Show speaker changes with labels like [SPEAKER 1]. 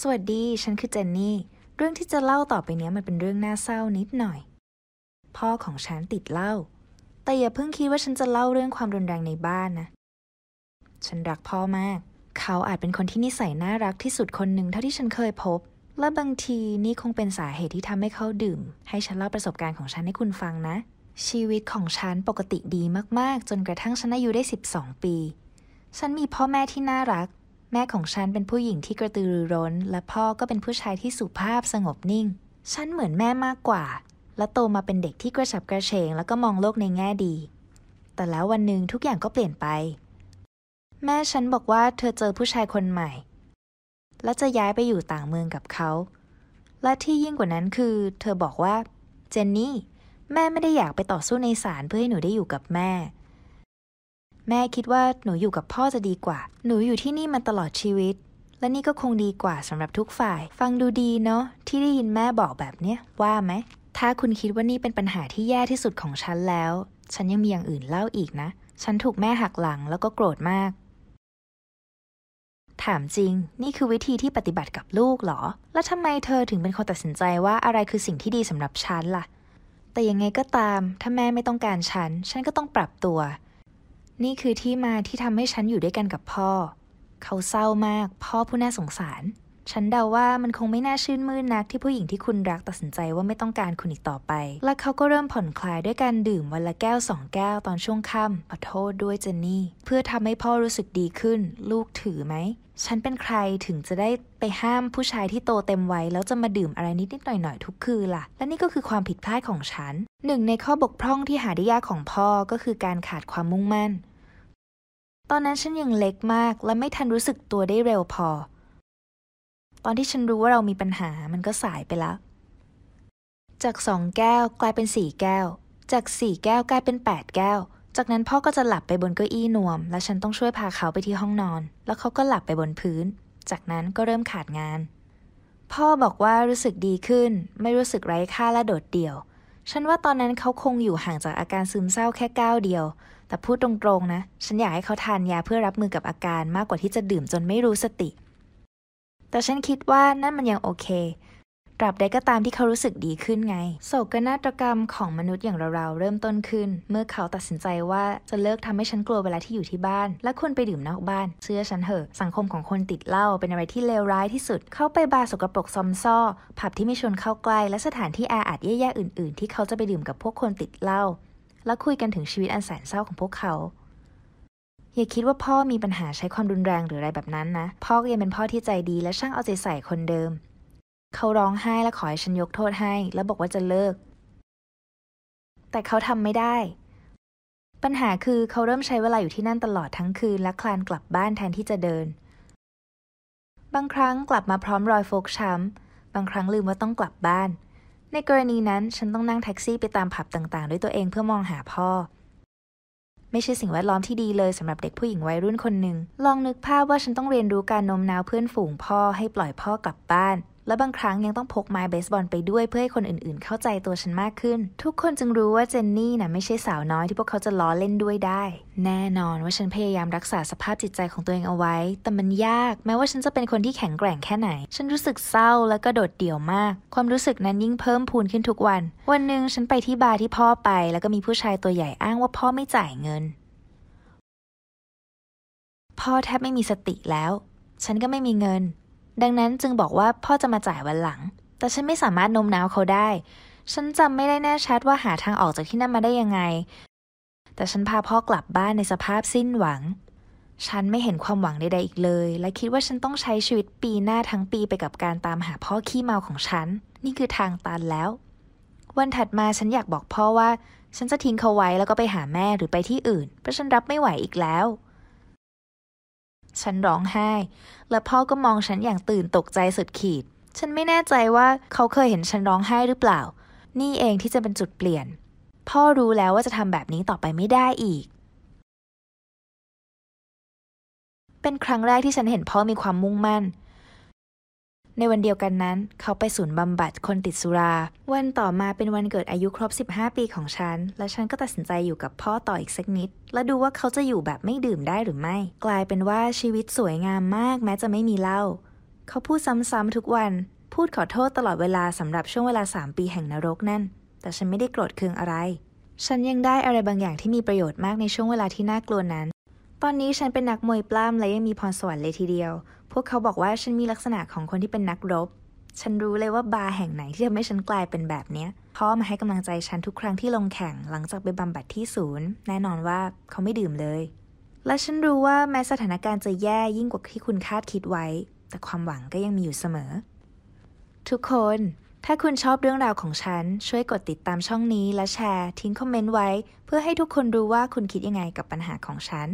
[SPEAKER 1] สวัสดี ฉันคือเจนนี่ เรื่องที่จะเล่าต่อไปนี้มันเป็นเรื่องน่าเศร้านิดหน่อย พ่อของฉันติดเหล้า แต่อย่าเพิ่งคิดว่าฉันจะเล่าเรื่องความรุนแรงในบ้านนะ ฉันรักพ่อมาก เขาอาจเป็นคนที่นิสัยน่ารักที่สุดคนหนึ่งเท่าที่ฉันเคยพบ และบางทีนี่คงเป็นสาเหตุที่ทำให้เขาดื่ม ให้ฉันเล่าประสบการณ์ของฉันให้คุณฟังนะ ชีวิตของฉันปกติดีมากๆ จนกระทั่งฉันอายุได้ 12 ปี ฉันมีพ่อแม่ที่น่ารัก แม่ของฉันเป็นผู้หญิงที่กระตือรือร้น และพ่อก็เป็นผู้ชายที่สุภาพสงบนิ่ง ฉันเหมือนแม่มากกว่า และโตมาเป็นเด็กที่กระฉับกระเฉง แล้วก็มองโลกในแง่ดี แต่แล้ววันหนึ่งทุกอย่างก็เปลี่ยนไป แม่ฉันบอกว่าเธอเจอผู้ชายคนใหม่ และจะย้ายไปอยู่ต่างเมืองกับเขา และที่ยิ่งกว่านั้นคือ เธอบอกว่า เจนนี่ แม่ไม่ได้อยากไปต่อสู้ในศาลเพื่อให้หนูได้อยู่กับแม่ แม่คิดว่าหนูอยู่กับพ่อจะดีกว่า หนูอยู่ที่นี่มาตลอดชีวิต และนี่ก็คงดีกว่าสำหรับทุกฝ่าย ฟังดูดีเนาะที่ได้ยินแม่บอกแบบเนี้ยว่าไหม ถ้าคุณคิดว่านี่เป็นปัญหาที่แย่ที่สุดของฉันแล้ว ฉันยังมีอย่างอื่นเล่าอีกนะ ฉันถูกแม่หักหลังแล้วก็โกรธมาก ถามจริง นี่คือวิธีที่ปฏิบัติกับลูกเหรอ แล้วทำไมเธอถึงเป็นคนตัดสินใจว่าอะไรคือสิ่งที่ดีสำหรับฉันล่ะแต่ยังไงก็ตาม ถ้าแม่ไม่ต้องการฉัน ฉันก็ต้องปรับตัว นี่คือที่มาที่ทำให้ฉันอยู่ด้วยกันกับพ่อ เขาเศร้ามาก พ่อผู้น่าสงสาร ฉันเดาว่ามันคงไม่น่าชื่นมื่นนักที่ผู้หญิงที่คุณรักตัดสินใจว่าไม่ต้องการคุณอีกต่อไป และเขาก็เริ่มผ่อนคลายด้วยการดื่มวันละแก้วสองแก้วตอนช่วงค่ำขอโทษด้วยเจนนี่ เพื่อทำให้พ่อรู้สึกดีขึ้น ลูกถือไหม ฉันเป็นใครถึงจะได้ไปห้ามผู้ชายที่โตเต็มวัยแล้วจะมาดื่มอะไรนิดๆหน่อยๆทุกคืนล่ะ และนี่ก็คือความผิดพลาดของฉัน หนึ่งในข้อบกพร่องที่หาได้ยากของพ่อก็คือการขาดความมุ่งมั่น ตอนนั้นฉันยังเล็กมากและไม่ทันรู้สึกตัวได้เร็วพอ ตอนที่ฉันรู้ว่าเรามีปัญหามันก็สายไปแล้ว จากสองแก้วกลายเป็นสี่แก้ว จากสี่แก้วกลายเป็นแปดแก้ว จากนั้นพ่อก็จะหลับไปบนเก้าอี้นวม และฉันต้องช่วยพาเขาไปที่ห้องนอน แล้วเขาก็หลับไปบนพื้น จากนั้นก็เริ่มขาดงาน พ่อบอกว่ารู้สึกดีขึ้น ไม่รู้สึกไร้ค่าและโดดเดี่ยว ฉันว่าตอนนั้นเขาคงอยู่ห่างจากอาการซึมเศร้าแค่ก้าวเดียวแต่พูดตรงๆนะ ฉันอยากให้เขาทานยาเพื่อรับมือกับอาการมากกว่าที่จะดื่มจนไม่รู้สติ แต่ฉันคิดว่านั่นมันยังโอเคตราบใดก็ตามที่เขารู้สึกดีขึ้นไง โศกนาฏกรรมของมนุษย์อย่างเราๆเริ่มต้นขึ้น เมื่อเขาตัดสินใจว่าจะเลิกทำให้ฉันกลัวเวลาที่อยู่ที่บ้าน และควรไปดื่มนอกบ้าน เชื่อฉันเถอะ สังคมของคนติดเหล้าเป็นอะไรที่เลวร้ายที่สุด เข้าไปบาร์สกปรกซอมซ่อ ผับที่ไม่ชวนเข้าใกล้ และสถานที่แออัดแย่ๆอื่น ๆ ที่เขาจะไปดื่มกับพวกคนติดเหล้าแล้วคุยกันถึงชีวิตอันแสนเศร้าของพวกเขา อย่าคิดว่าพ่อมีปัญหาใช้ความรุนแรงหรืออะไรแบบนั้นนะ พ่อก็ยังเป็นพ่อที่ใจดีและช่างเอาใจใส่คนเดิม เขาร้องไห้และขอให้ฉันยกโทษให้ แล้วบอกว่าจะเลิก แต่เขาทำไม่ได้ ปัญหาคือเขาเริ่มใช้เวลาอยู่ที่นั่นตลอดทั้งคืนและคลานกลับบ้านแทนที่จะเดิน บางครั้งกลับมาพร้อมรอยฟกช้ำ บางครั้งลืมว่าต้องกลับบ้าน ในกรณีนั้นฉันต้องนั่งแท็กซี่ไปตามผับต่างๆ ด้วยตัวเองเพื่อมองหาพ่อ ไม่ใช่สิ่งแวดล้อมที่ดีเลยสำหรับเด็กผู้หญิงวัยรุ่นคนหนึ่งลองนึกภาพว่าฉันต้องเรียนรู้การโน้มน้าวเพื่อนฝูงพ่อให้ปล่อยพ่อกลับบ้าน และบางครั้งยังต้องพกไม้เบสบอลไปด้วยเพื่อให้คนอื่นๆ เข้าใจตัวฉันมากขึ้น ทุกคนจึงรู้ว่าเจนนี่น่ะไม่ใช่สาวน้อยที่พวกเขาจะล้อเล่นด้วยได้ แน่นอนว่าฉันพยายามรักษาสภาพจิตใจของตัวเองเอาไว้ แต่มันยาก แม้ว่าฉันจะเป็นคนที่แข็งแกร่งแค่ไหน ฉันรู้สึกเศร้าและก็โดดเดี่ยวมาก ความรู้สึกนั้นยิ่งเพิ่มพูนขึ้นทุกวัน วันหนึ่งฉันไปที่บาร์ที่พ่อไป แล้วก็มีผู้ชายตัวใหญ่อ้างว่าพ่อไม่จ่ายเงิน พ่อแทบไม่มีสติแล้ว ฉันก็ไม่มีเงิน ดังนั้นจึงบอกว่าพ่อจะมาจ่ายวันหลัง แต่ฉันไม่สามารถโน้มน้าวเขาได้ ฉันจำไม่ได้แน่ชัดว่าหาทางออกจากที่นั่นมาได้ยังไง แต่ฉันพาพ่อกลับบ้านในสภาพสิ้นหวัง ฉันไม่เห็นความหวังใดๆอีกเลย และคิดว่าฉันต้องใช้ชีวิตปีหน้าทั้งปีไปกับการตามหาพ่อขี้เมาของฉัน นี่คือทางตันแล้ว วันถัดมาฉันอยากบอกพ่อว่า ฉันจะทิ้งเขาไว้แล้วก็ไปหาแม่หรือไปที่อื่นเพราะฉันรับไม่ไหวอีกแล้ว ฉันร้องไห้ และพ่อก็มองฉันอย่างตื่นตกใจสุดขีด ฉันไม่แน่ใจว่าเขาเคยเห็นฉันร้องไห้หรือเปล่า นี่เองที่จะเป็นจุดเปลี่ยน พ่อรู้แล้วว่าจะทำแบบนี้ต่อไปไม่ได้อีก เป็นครั้งแรกที่ฉันเห็นพ่อมีความมุ่งมั่น ในวันเดียวกันนั้น เขาไปศูนย์บำบัดคนติดสุรา วันต่อมาเป็นวันเกิดอายุครบ 15 ปีของฉัน และฉันก็ตัดสินใจอยู่กับพ่อต่ออีกสักนิด และดูว่าเขาจะอยู่แบบไม่ดื่มได้หรือไม่ กลายเป็นว่าชีวิตสวยงามมากแม้จะไม่มีเหล้าเขาพูดซ้ำๆทุกวัน พูดขอโทษตลอดเวลาสำหรับช่วงเวลา 3 ปีแห่งนรกนั่น แต่ฉันไม่ได้โกรธเคืองอะไร ฉันยังได้อะไรบางอย่างที่มีประโยชน์มากในช่วงเวลาที่น่ากลัวนั้น ตอนนี้ฉันเป็นนักมวยปล้ำและยังมีพรสวรรค์เลยทีเดียว พวกเขาบอกว่าฉันมีลักษณะของคนที่เป็นนักรบ ฉันรู้เลยว่าบาร์แห่งไหนที่ทำให้ฉันกลายเป็นแบบเนี้ยพ่อมาให้กำลังใจฉันทุกครั้งที่ลงแข่งหลังจากไปบำบัดที่ศูนย์ แน่นอนว่าเขาไม่ดื่มเลย และฉันรู้ว่าแม้สถานการณ์จะแย่ยิ่งกว่าที่คุณคาดคิดไว้ แต่ความหวังก็ยังมีอยู่เสมอ ทุกคน ถ้าคุณชอบเรื่องราวของฉัน ช่วยกดติดตามช่องนี้และแชร์ทิ้งคอมเมนต์ไว้ เพื่อให้ทุกคนรู้ว่าคุณคิดยังไงกับปัญหาของฉัน